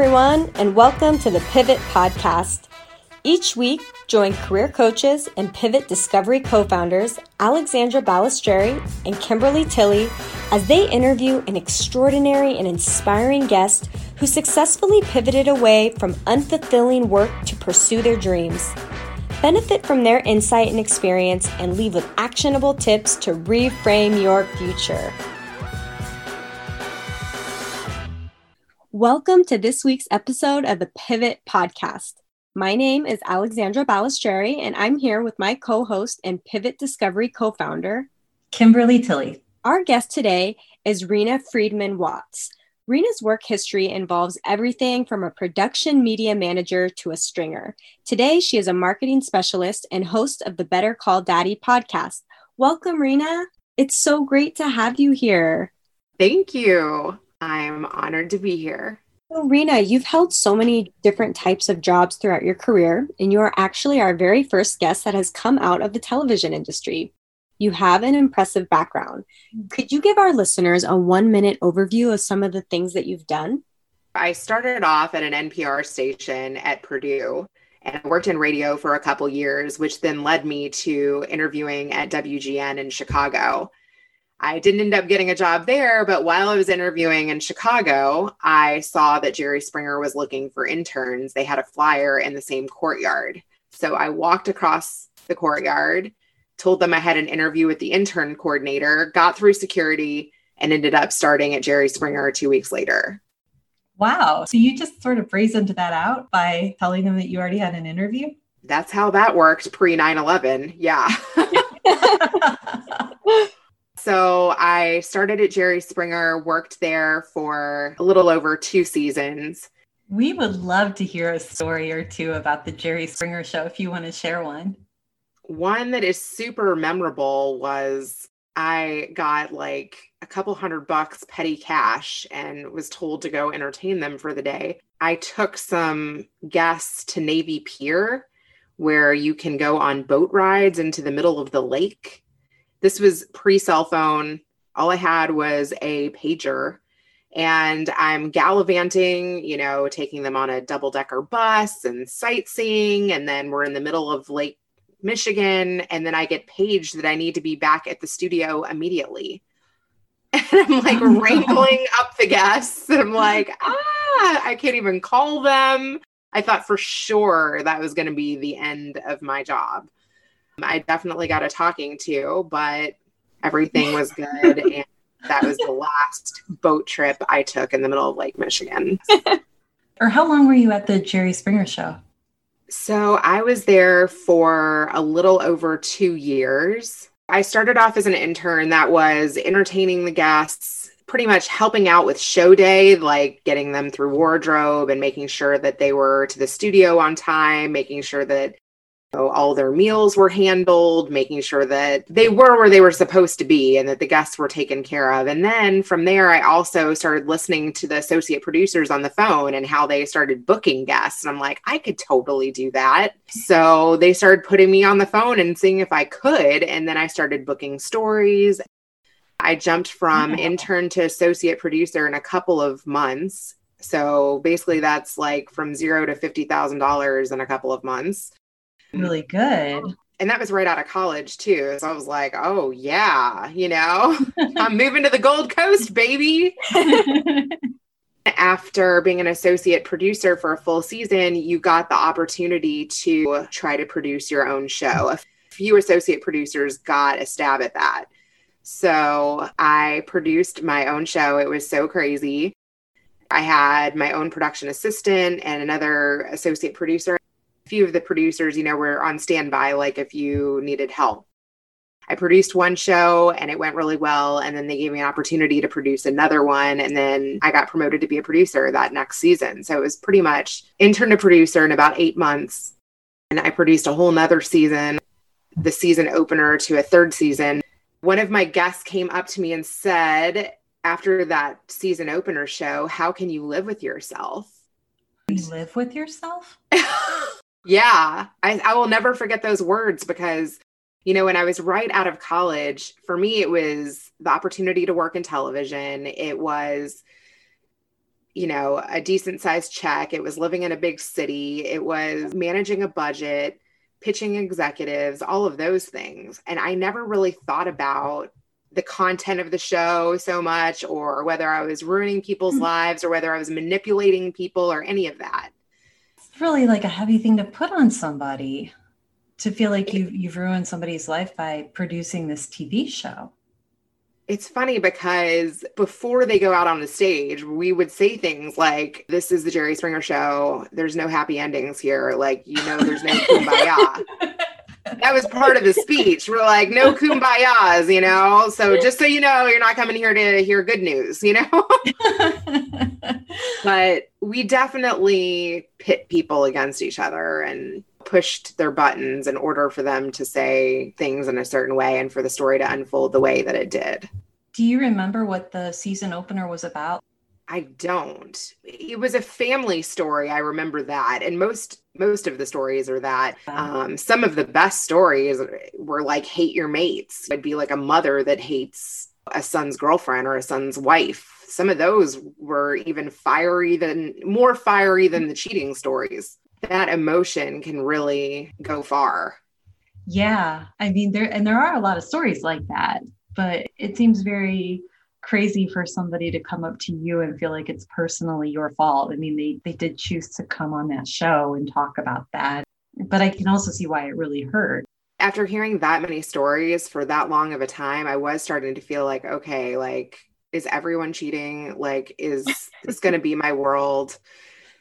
everyone, and welcome to the Pivot Podcast. Each week, join career coaches and Pivot Discovery co founders Alexandra Balistreri and Kimberly Tilley as they interview an extraordinary and inspiring guest who successfully pivoted away from unfulfilling work to pursue their dreams. Benefit from their insight and experience and leave with actionable tips to reframe your future. Welcome to this week's episode of the Pivot Podcast. My name is Alexandra Balistreri, and I'm here with my co host and Pivot Discovery co founder, Kimberly Tilley. Our guest today is Rena Friedman Watts. Rena's work history involves everything from a production media manager to a stringer. Today, she is a marketing specialist and host of the Better Call Daddy podcast. Welcome, Rena. It's so great to have you here. Thank you. I'm honored to be here. So, Rena, you've held so many different types of jobs throughout your career, and you are actually our very first guest that has come out of the television industry. You have an impressive background. Could you give our listeners a one minute overview of some of the things that you've done? I started off at an NPR station at Purdue and I worked in radio for a couple years, which then led me to interviewing at WGN in Chicago. I didn't end up getting a job there, but while I was interviewing in Chicago, I saw that Jerry Springer was looking for interns. They had a flyer in the same courtyard. So I walked across the courtyard, told them I had an interview with the intern coordinator, got through security, and ended up starting at Jerry Springer two weeks later. Wow. So you just sort of brazened that out by telling them that you already had an interview? That's how that worked pre 9 11. Yeah. So I started at Jerry Springer, worked there for a little over two seasons. We would love to hear a story or two about the Jerry Springer show if you want to share one. One that is super memorable was I got like a couple hundred bucks petty cash and was told to go entertain them for the day. I took some guests to Navy Pier where you can go on boat rides into the middle of the lake this was pre cell phone. All I had was a pager. And I'm gallivanting, you know, taking them on a double decker bus and sightseeing. And then we're in the middle of Lake Michigan. And then I get paged that I need to be back at the studio immediately. And I'm like wrangling up the guests. And I'm like, ah, I can't even call them. I thought for sure that was going to be the end of my job. I definitely got a talking to, but everything was good. and that was the last boat trip I took in the middle of Lake Michigan. or how long were you at the Jerry Springer show? So I was there for a little over two years. I started off as an intern that was entertaining the guests, pretty much helping out with show day, like getting them through wardrobe and making sure that they were to the studio on time, making sure that so all their meals were handled, making sure that they were where they were supposed to be and that the guests were taken care of. And then from there, I also started listening to the associate producers on the phone and how they started booking guests. And I'm like, I could totally do that. So they started putting me on the phone and seeing if I could. And then I started booking stories. I jumped from intern to associate producer in a couple of months. So basically, that's like from zero to $50,000 in a couple of months Mm. really good. Oh, and that was right out of college too. So I was like, oh yeah, you know, I'm moving to the Gold Coast, baby. After being an associate producer for a full season, you got the opportunity to try to produce your own show. A few associate producers got a stab at that. So I produced my own show. It was so crazy. I had my own production assistant and another associate producer few of the producers, you know, were on standby, like if you needed help. I produced one show and it went really well. And then they gave me an opportunity to produce another one. And then I got promoted to be a producer that next season. So it was pretty much intern to producer in about eight months. And I produced a whole nother season, the season opener to a third season. One of my guests came up to me and said, after that season opener show, how can you live with yourself? You live with yourself? Yeah, I, I will never forget those words because, you know, when I was right out of college, for me, it was the opportunity to work in television. It was you know, a decent sized check. It was living in a big city. It was managing a budget, pitching executives, all of those things. And I never really thought about the content of the show so much or whether I was ruining people's mm-hmm. lives or whether I was manipulating people or any of that. Really like a heavy thing to put on somebody to feel like you've, you've ruined somebody's life by producing this TV show. It's funny because before they go out on the stage, we would say things like, This is the Jerry Springer show. There's no happy endings here. Like, you know, there's no kumbaya. That was part of the speech. We're like, no kumbayas, you know? So just so you know, you're not coming here to hear good news, you know? but we definitely pit people against each other and pushed their buttons in order for them to say things in a certain way and for the story to unfold the way that it did. Do you remember what the season opener was about? I don't. It was a family story. I remember that. And most most of the stories are that. Um, some of the best stories were like hate your mates. It'd be like a mother that hates a son's girlfriend or a son's wife. Some of those were even fiery than more fiery than the cheating stories that emotion can really go far. Yeah. I mean, there, and there are a lot of stories like that, but it seems very crazy for somebody to come up to you and feel like it's personally your fault. I mean, they, they did choose to come on that show and talk about that, but I can also see why it really hurt. After hearing that many stories for that long of a time, I was starting to feel like, okay, like, is everyone cheating? Like, is this going to be my world?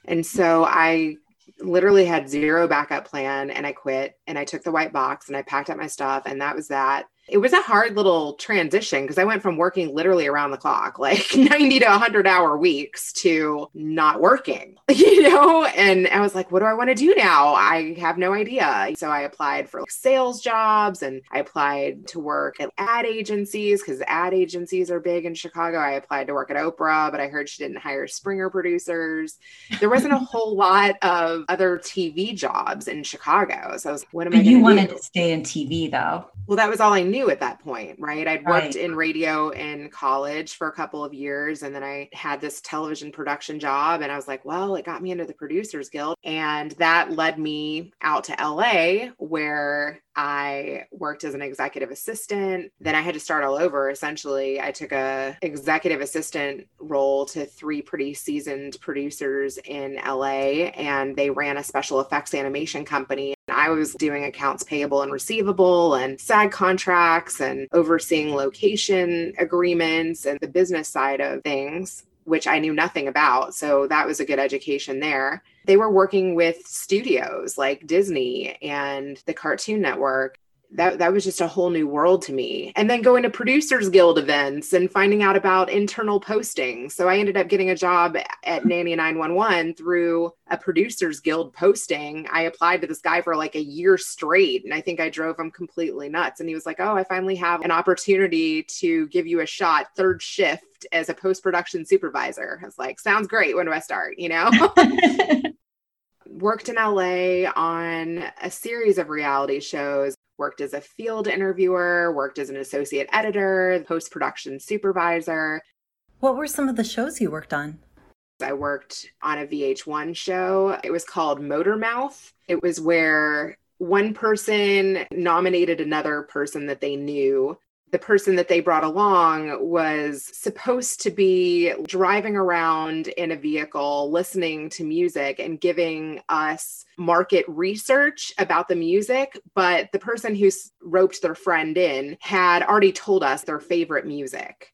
And so I literally had zero backup plan and I quit and I took the white box and I packed up my stuff and that was that it was a hard little transition because I went from working literally around the clock, like 90 to 100 hour weeks, to not working, you know? And I was like, what do I want to do now? I have no idea. So I applied for like sales jobs and I applied to work at ad agencies because ad agencies are big in Chicago. I applied to work at Oprah, but I heard she didn't hire Springer producers. There wasn't a whole lot of other TV jobs in Chicago. So I was, what am I You wanted to stay in TV though. Well, that was all I knew knew at that point, right? I'd worked right. in radio in college for a couple of years and then I had this television production job and I was like, well, it got me into the producers guild and that led me out to LA where I worked as an executive assistant. Then I had to start all over. Essentially, I took a executive assistant role to three pretty seasoned producers in LA and they ran a special effects animation company I was doing accounts payable and receivable and SAG contracts and overseeing location agreements and the business side of things, which I knew nothing about. So that was a good education there. They were working with studios like Disney and the Cartoon Network that that was just a whole new world to me. And then going to producers guild events and finding out about internal posting. So i ended up getting a job at hmm. nanny 911 through a producers guild posting. I applied to this guy for like a year straight and i think i drove him completely nuts. And he was like oh i finally have an opportunity to give you a shot third shift as a post-production supervisor. I was like sounds great. When do i start? You know? Worked in LA on a series of reality shows worked as a field interviewer, worked as an associate editor, post production supervisor. What were some of the shows you worked on? I worked on a VH1 show. It was called Motor Mouth. It was where one person nominated another person that they knew the person that they brought along was supposed to be driving around in a vehicle, listening to music and giving us market research about the music. But the person who roped their friend in had already told us their favorite music.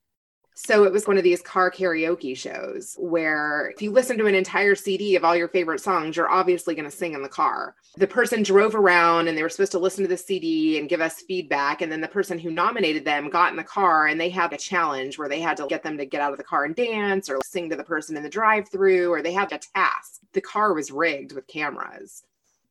So it was one of these car karaoke shows where if you listen to an entire CD of all your favorite songs, you're obviously going to sing in the car. The person drove around and they were supposed to listen to the CD and give us feedback. And then the person who nominated them got in the car and they had a challenge where they had to get them to get out of the car and dance or sing to the person in the drive through or they had a task. The car was rigged with cameras.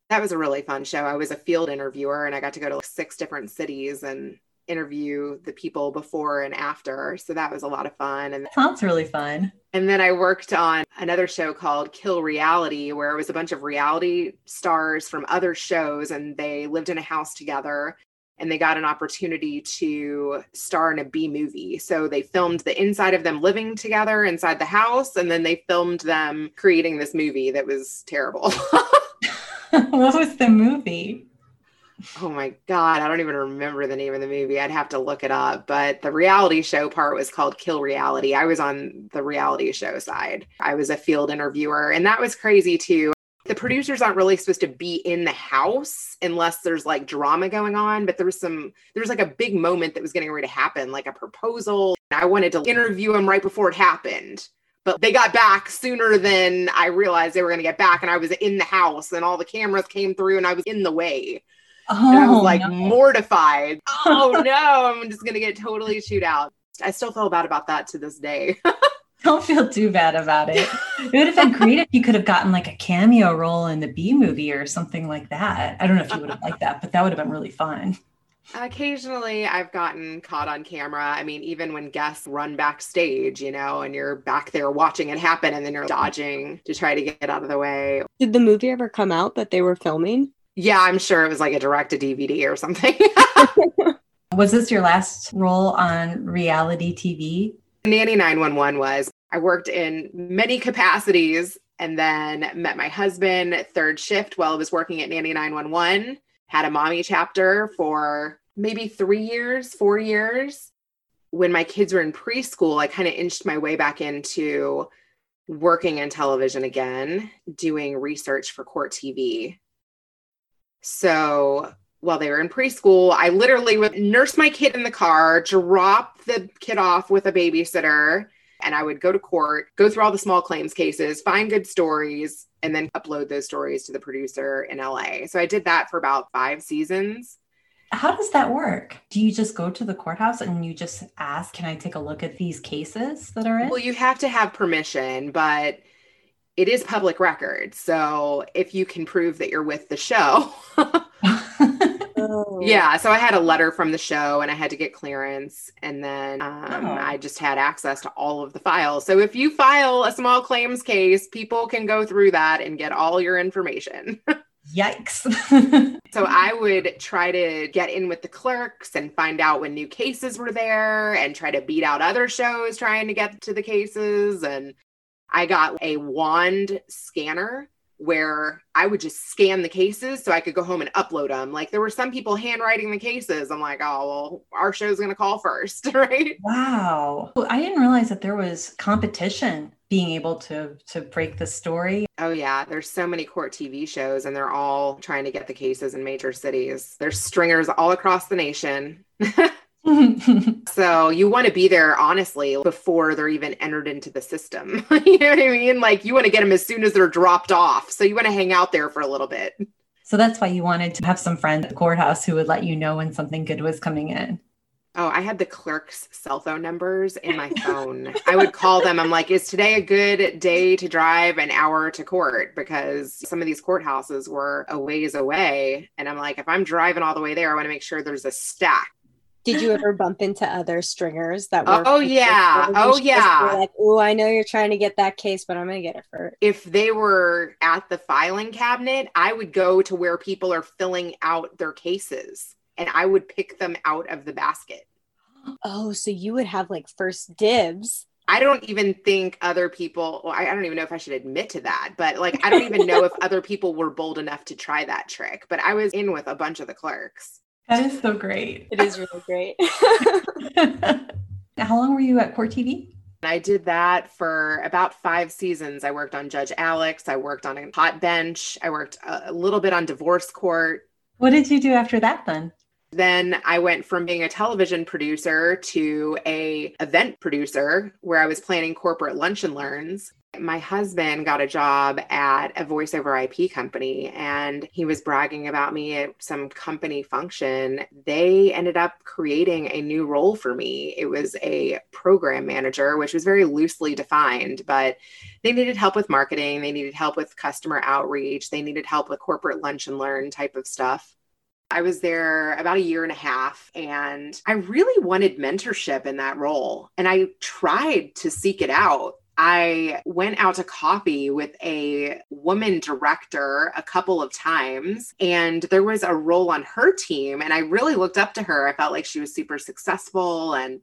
That was a really fun show. I was a field interviewer and I got to go to like six different cities and interview the people before and after. So that was a lot of fun. And sounds really fun. And then I worked on another show called Kill Reality, where it was a bunch of reality stars from other shows and they lived in a house together. and they got an opportunity to star in a B movie. So they filmed the inside of them living together inside the house, and then they filmed them creating this movie that was terrible. what was the movie? Oh my God, I don't even remember the name of the movie. I'd have to look it up. But the reality show part was called Kill Reality. I was on the reality show side, I was a field interviewer, and that was crazy too the producers aren't really supposed to be in the house unless there's like drama going on but there was some there was like a big moment that was getting ready to happen like a proposal i wanted to interview him right before it happened but they got back sooner than i realized they were going to get back and i was in the house and all the cameras came through and i was in the way oh, and i was oh, like no. mortified oh no i'm just going to get totally chewed out i still feel bad about that to this day Don't feel too bad about it. It would have been great if you could have gotten like a cameo role in the B movie or something like that. I don't know if you would have liked that, but that would have been really fun. Occasionally, I've gotten caught on camera. I mean, even when guests run backstage, you know, and you're back there watching it happen and then you're dodging to try to get out of the way. Did the movie ever come out that they were filming? Yeah, I'm sure it was like a direct to DVD or something. was this your last role on reality TV? Nanny 911 was. I worked in many capacities and then met my husband third shift while I was working at Nanny 911. Had a mommy chapter for maybe three years, four years. When my kids were in preschool, I kind of inched my way back into working in television again, doing research for Court TV. So while they were in preschool, I literally would nurse my kid in the car, drop the kid off with a babysitter, and I would go to court, go through all the small claims cases, find good stories, and then upload those stories to the producer in LA. So I did that for about five seasons. How does that work? Do you just go to the courthouse and you just ask, Can I take a look at these cases that are in? Well, you have to have permission, but it is public record. So if you can prove that you're with the show, Oh. Yeah. So I had a letter from the show and I had to get clearance. And then um, oh. I just had access to all of the files. So if you file a small claims case, people can go through that and get all your information. Yikes. so I would try to get in with the clerks and find out when new cases were there and try to beat out other shows trying to get to the cases. And I got a wand scanner where I would just scan the cases so I could go home and upload them. Like there were some people handwriting the cases. I'm like, oh, well, our show's going to call first, right? Wow. I didn't realize that there was competition being able to to break the story. Oh yeah, there's so many court TV shows and they're all trying to get the cases in major cities. There's stringers all across the nation. so you want to be there honestly before they're even entered into the system. you know what I mean? Like you want to get them as soon as they're dropped off. So you want to hang out there for a little bit. So that's why you wanted to have some friends at the courthouse who would let you know when something good was coming in. Oh, I had the clerk's cell phone numbers in my phone. I would call them. I'm like, is today a good day to drive an hour to court? Because some of these courthouses were a ways away. And I'm like, if I'm driving all the way there, I want to make sure there's a stack did you ever bump into other stringers that were? Oh yeah, oh yeah. Like, oh, I know you're trying to get that case, but I'm gonna get it first. If they were at the filing cabinet, I would go to where people are filling out their cases, and I would pick them out of the basket. Oh, so you would have like first dibs. I don't even think other people, well, I, I, don't even know if I should admit to that, but like, I don't even know if other people were bold enough to try that trick. But I was in with a bunch of the clerks. That is so great. It is really great. How long were you at Court TV? I did that for about five seasons. I worked on Judge Alex. I worked on a hot bench. I worked a little bit on divorce court. What did you do after that then? Then I went from being a television producer to a event producer where I was planning corporate lunch and learns. My husband got a job at a voice over IP company and he was bragging about me at some company function. They ended up creating a new role for me. It was a program manager, which was very loosely defined, but they needed help with marketing, they needed help with customer outreach, they needed help with corporate lunch and learn type of stuff. I was there about a year and a half and I really wanted mentorship in that role. And I tried to seek it out I went out to coffee with a woman director a couple of times, and there was a role on her team. And I really looked up to her. I felt like she was super successful and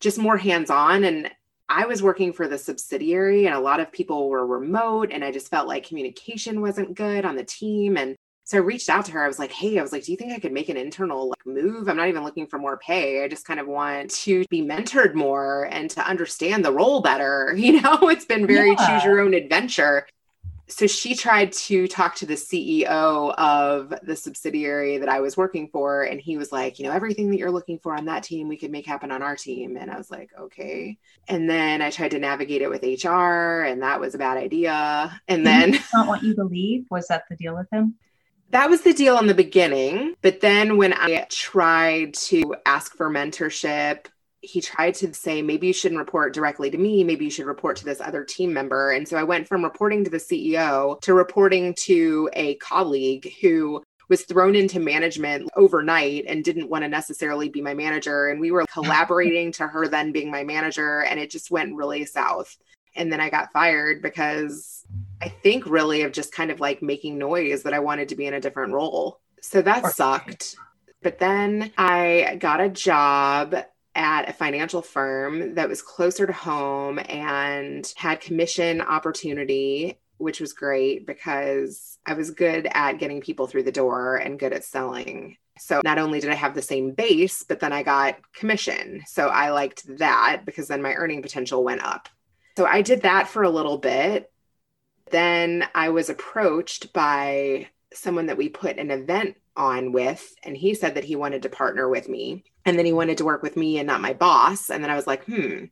just more hands on. And I was working for the subsidiary, and a lot of people were remote, and I just felt like communication wasn't good on the team. And so I reached out to her. I was like, hey, I was like, do you think I could make an internal like move? I'm not even looking for more pay. I just kind of want to be mentored more and to understand the role better. You know, it's been very yeah. choose your own adventure. So she tried to talk to the CEO of the subsidiary that I was working for. And he was like, you know, everything that you're looking for on that team, we could make happen on our team. And I was like, okay. And then I tried to navigate it with HR, and that was a bad idea. And then not want you to leave. Was that the deal with him? That was the deal in the beginning. But then when I tried to ask for mentorship, he tried to say, maybe you shouldn't report directly to me. Maybe you should report to this other team member. And so I went from reporting to the CEO to reporting to a colleague who was thrown into management overnight and didn't want to necessarily be my manager. And we were collaborating to her then being my manager. And it just went really south. And then I got fired because I think really of just kind of like making noise that I wanted to be in a different role. So that sucked. But then I got a job at a financial firm that was closer to home and had commission opportunity, which was great because I was good at getting people through the door and good at selling. So not only did I have the same base, but then I got commission. So I liked that because then my earning potential went up. So I did that for a little bit. Then I was approached by someone that we put an event on with, and he said that he wanted to partner with me and then he wanted to work with me and not my boss. And then I was like, hmm,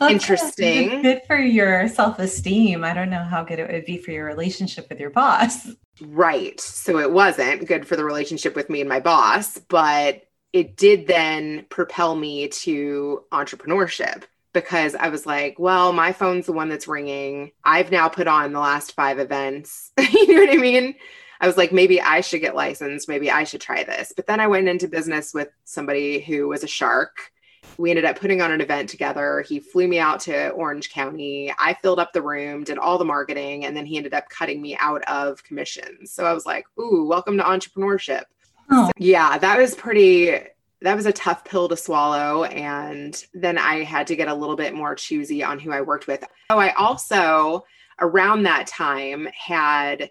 interesting. Good for your self esteem. I don't know how good it would be for your relationship with your boss. Right. So it wasn't good for the relationship with me and my boss, but it did then propel me to entrepreneurship because I was like, well, my phone's the one that's ringing. I've now put on the last five events. you know what I mean? I was like, maybe I should get licensed. Maybe I should try this. But then I went into business with somebody who was a shark. We ended up putting on an event together. He flew me out to Orange County. I filled up the room, did all the marketing, and then he ended up cutting me out of commissions. So I was like, ooh, welcome to entrepreneurship. Oh. So, yeah, that was pretty that was a tough pill to swallow. And then I had to get a little bit more choosy on who I worked with. Oh, I also, around that time, had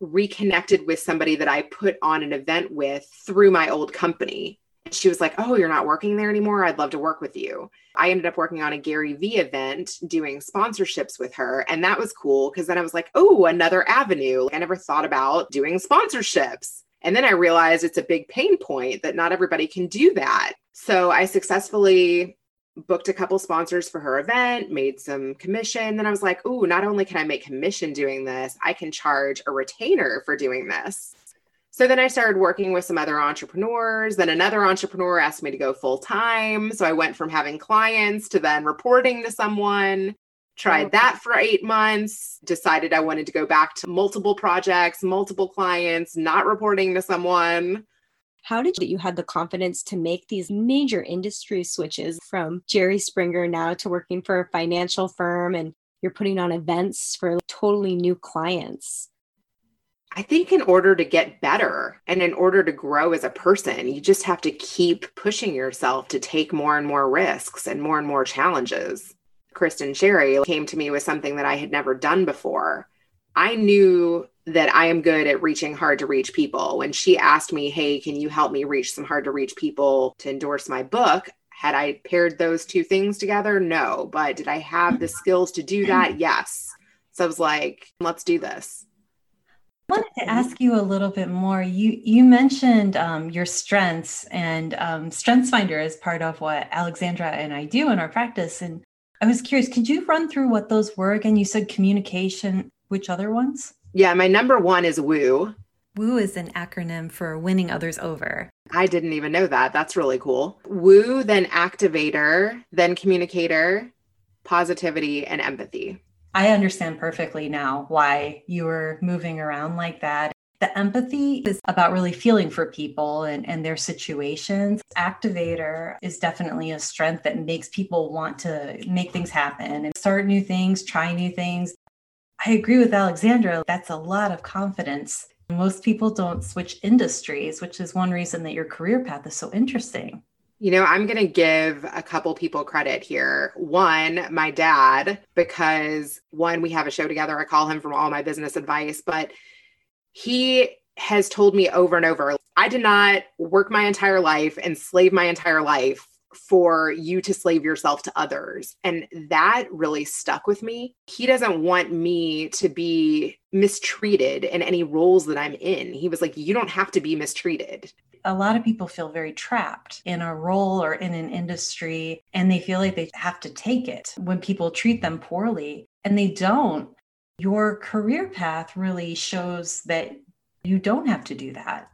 reconnected with somebody that I put on an event with through my old company. And she was like, Oh, you're not working there anymore. I'd love to work with you. I ended up working on a Gary Vee event doing sponsorships with her. And that was cool because then I was like, Oh, another avenue. I never thought about doing sponsorships. And then I realized it's a big pain point that not everybody can do that. So I successfully booked a couple sponsors for her event, made some commission. Then I was like, ooh, not only can I make commission doing this, I can charge a retainer for doing this. So then I started working with some other entrepreneurs. Then another entrepreneur asked me to go full time. So I went from having clients to then reporting to someone tried oh, that for eight months, decided I wanted to go back to multiple projects, multiple clients, not reporting to someone. How did you had the confidence to make these major industry switches from Jerry Springer now to working for a financial firm and you're putting on events for totally new clients? I think in order to get better and in order to grow as a person, you just have to keep pushing yourself to take more and more risks and more and more challenges. Kristin Sherry came to me with something that I had never done before. I knew that I am good at reaching hard to reach people. When she asked me, Hey, can you help me reach some hard to reach people to endorse my book? Had I paired those two things together? No. But did I have the skills to do that? Yes. So I was like, let's do this. I wanted to ask you a little bit more. You you mentioned um, your strengths and um, Strengths Finder is part of what Alexandra and I do in our practice. And I was curious, could you run through what those were again? You said communication, which other ones? Yeah, my number one is WOO. WOO is an acronym for winning others over. I didn't even know that. That's really cool. WOO, then activator, then communicator, positivity, and empathy. I understand perfectly now why you were moving around like that. The empathy is about really feeling for people and, and their situations. Activator is definitely a strength that makes people want to make things happen and start new things, try new things. I agree with Alexandra. That's a lot of confidence. Most people don't switch industries, which is one reason that your career path is so interesting. You know, I'm going to give a couple people credit here. One, my dad, because one, we have a show together. I call him from all my business advice, but he has told me over and over I did not work my entire life and slave my entire life for you to slave yourself to others. And that really stuck with me. He doesn't want me to be mistreated in any roles that I'm in. He was like, You don't have to be mistreated. A lot of people feel very trapped in a role or in an industry, and they feel like they have to take it when people treat them poorly, and they don't your career path really shows that you don't have to do that.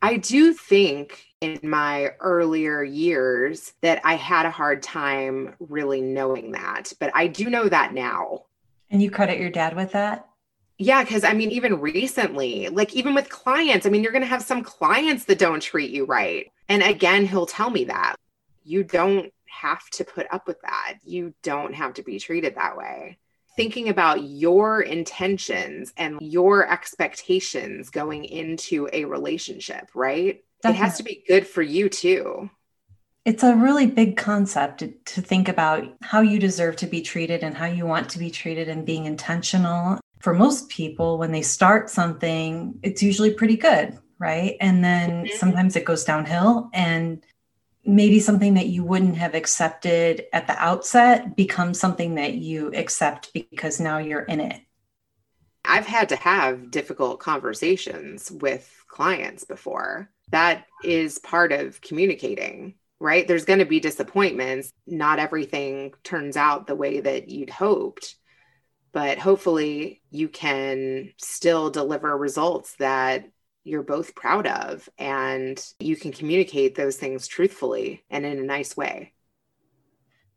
I do think in my earlier years that I had a hard time really knowing that, but I do know that now. And you credit your dad with that? Yeah, because I mean, even recently, like even with clients, I mean, you're going to have some clients that don't treat you right. And again, he'll tell me that you don't have to put up with that. You don't have to be treated that way thinking about your intentions and your expectations going into a relationship, right? Definitely. It has to be good for you too. It's a really big concept to think about how you deserve to be treated and how you want to be treated and being intentional. For most people, when they start something, it's usually pretty good, right? And then mm-hmm. sometimes it goes downhill and maybe something that you wouldn't have accepted at the outset becomes something that you accept because now you're in it. I've had to have difficult conversations with clients before. That is part of communicating, right? There's going to be disappointments. Not everything turns out the way that you'd hoped, but hopefully you can still deliver results that you're both proud of and you can communicate those things truthfully and in a nice way.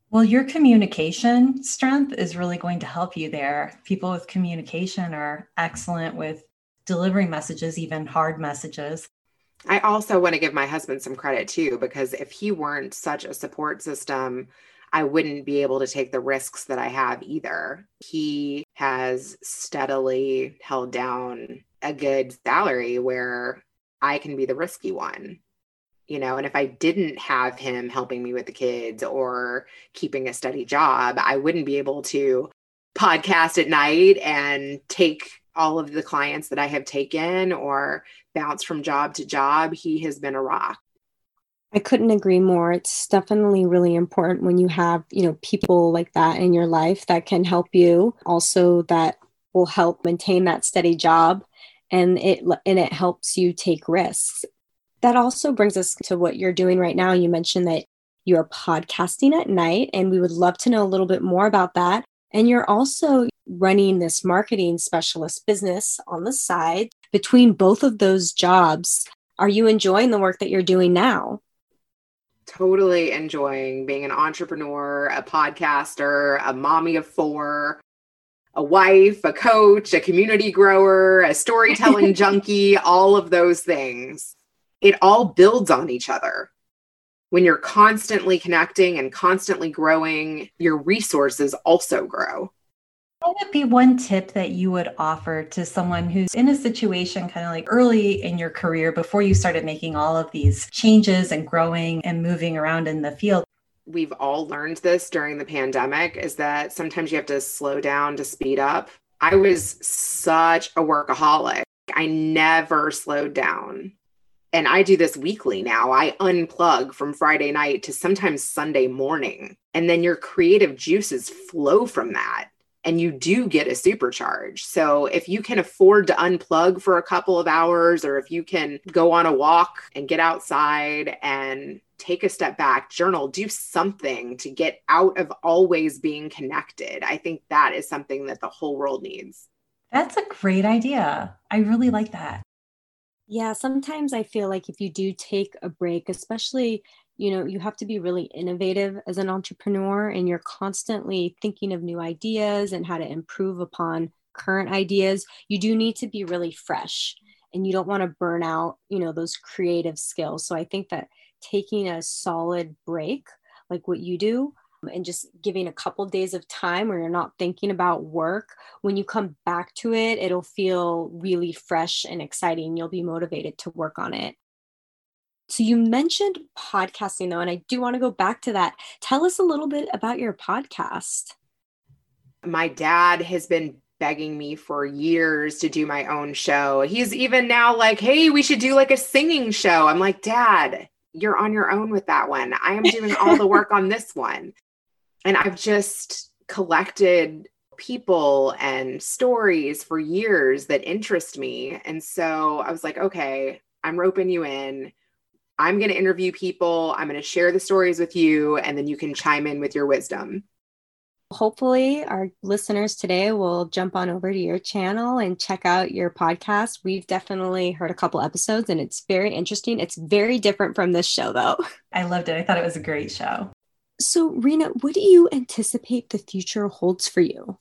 Well, your communication strength is really going to help you there. People with communication are excellent with delivering messages, even hard messages. I also want to give my husband some credit too, because if he weren't such a support system, I wouldn't be able to take the risks that I have either. He has steadily held down a good salary where I can be the risky one. You know, and if I didn't have him helping me with the kids or keeping a steady job, I wouldn't be able to podcast at night and take all of the clients that I have taken or bounce from job to job. He has been a rock. I couldn't agree more. It's definitely really important when you have, you know, people like that in your life that can help you, also that will help maintain that steady job and it and it helps you take risks. That also brings us to what you're doing right now. You mentioned that you're podcasting at night and we would love to know a little bit more about that. And you're also running this marketing specialist business on the side. Between both of those jobs, are you enjoying the work that you're doing now? Totally enjoying being an entrepreneur, a podcaster, a mommy of four, a wife, a coach, a community grower, a storytelling junkie, all of those things. It all builds on each other. When you're constantly connecting and constantly growing, your resources also grow. What would be one tip that you would offer to someone who's in a situation kind of like early in your career before you started making all of these changes and growing and moving around in the field? We've all learned this during the pandemic is that sometimes you have to slow down to speed up. I was such a workaholic. I never slowed down. And I do this weekly now. I unplug from Friday night to sometimes Sunday morning. And then your creative juices flow from that and you do get a supercharge. So if you can afford to unplug for a couple of hours, or if you can go on a walk and get outside and take a step back, journal, do something to get out of always being connected, I think that is something that the whole world needs. That's a great idea. I really like that. Yeah, sometimes I feel like if you do take a break, especially you know you have to be really innovative as an entrepreneur and you're constantly thinking of new ideas and how to improve upon current ideas you do need to be really fresh and you don't want to burn out, you know, those creative skills. So I think that taking a solid break, like what you do, and just giving a couple days of time where you're not thinking about work when you come back to it it'll feel really fresh and exciting you'll be motivated to work on it so you mentioned podcasting though and i do want to go back to that tell us a little bit about your podcast my dad has been begging me for years to do my own show. He's even now like, hey, we should do like a singing show. I'm like, Dad, you're on your own with that one. I am doing all the work on this one. And I've just collected people and stories for years that interest me. And so I was like, okay, I'm roping you in. I'm going to interview people. I'm going to share the stories with you, and then you can chime in with your wisdom. Hopefully, our listeners today will jump on over to your channel and check out your podcast. We've definitely heard a couple episodes and it's very interesting. It's very different from this show, though. I loved it. I thought it was a great show. So, Rena, what do you anticipate the future holds for you?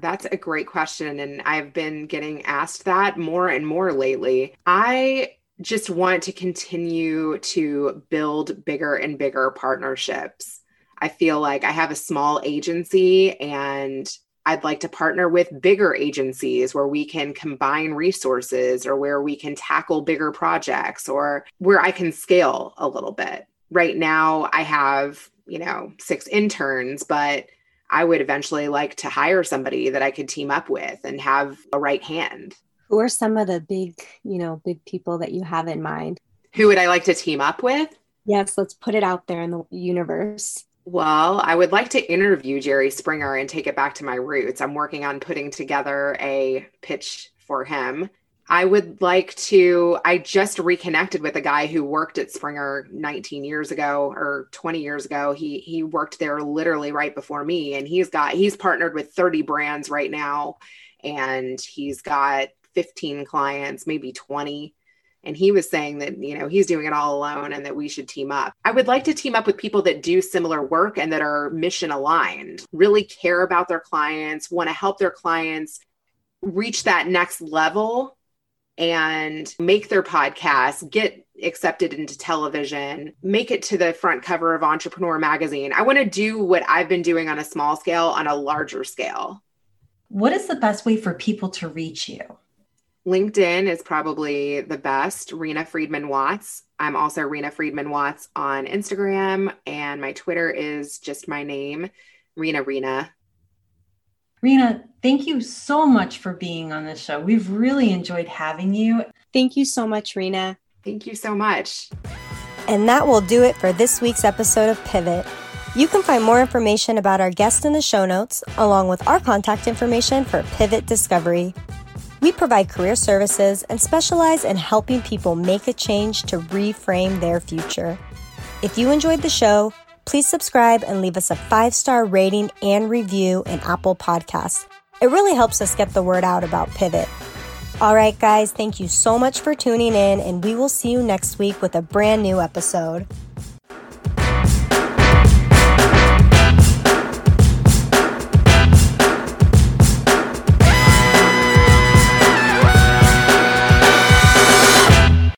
That's a great question. And I've been getting asked that more and more lately. I just want to continue to build bigger and bigger partnerships. I feel like I have a small agency and I'd like to partner with bigger agencies where we can combine resources or where we can tackle bigger projects or where I can scale a little bit. Right now, I have, you know, six interns, but I would eventually like to hire somebody that I could team up with and have a right hand. Who are some of the big, you know, big people that you have in mind? Who would I like to team up with? Yes, let's put it out there in the universe. Well, I would like to interview Jerry Springer and take it back to my roots. I'm working on putting together a pitch for him. I would like to. I just reconnected with a guy who worked at Springer 19 years ago or 20 years ago. He he worked there literally right before me, and he's got he's partnered with 30 brands right now, and he's got 15 clients, maybe 20 and he was saying that you know he's doing it all alone and that we should team up. I would like to team up with people that do similar work and that are mission aligned really care about their clients want to help their clients reach that next level and make their podcast get accepted into television make it to the front cover of entrepreneur magazine. I want to do what i've been doing on a small scale on a larger scale. What is the best way for people to reach you LinkedIn is probably the best. Rena Friedman Watts. I'm also Rena Friedman Watts on Instagram, and my Twitter is just my name, Rena Rena. Rena, thank you so much for being on the show. We've really enjoyed having you. Thank you so much, Rena. Thank you so much. And that will do it for this week's episode of Pivot. You can find more information about our guest in the show notes, along with our contact information for Pivot Discovery. We provide career services and specialize in helping people make a change to reframe their future. If you enjoyed the show, please subscribe and leave us a five star rating and review in Apple Podcasts. It really helps us get the word out about Pivot. All right, guys, thank you so much for tuning in, and we will see you next week with a brand new episode.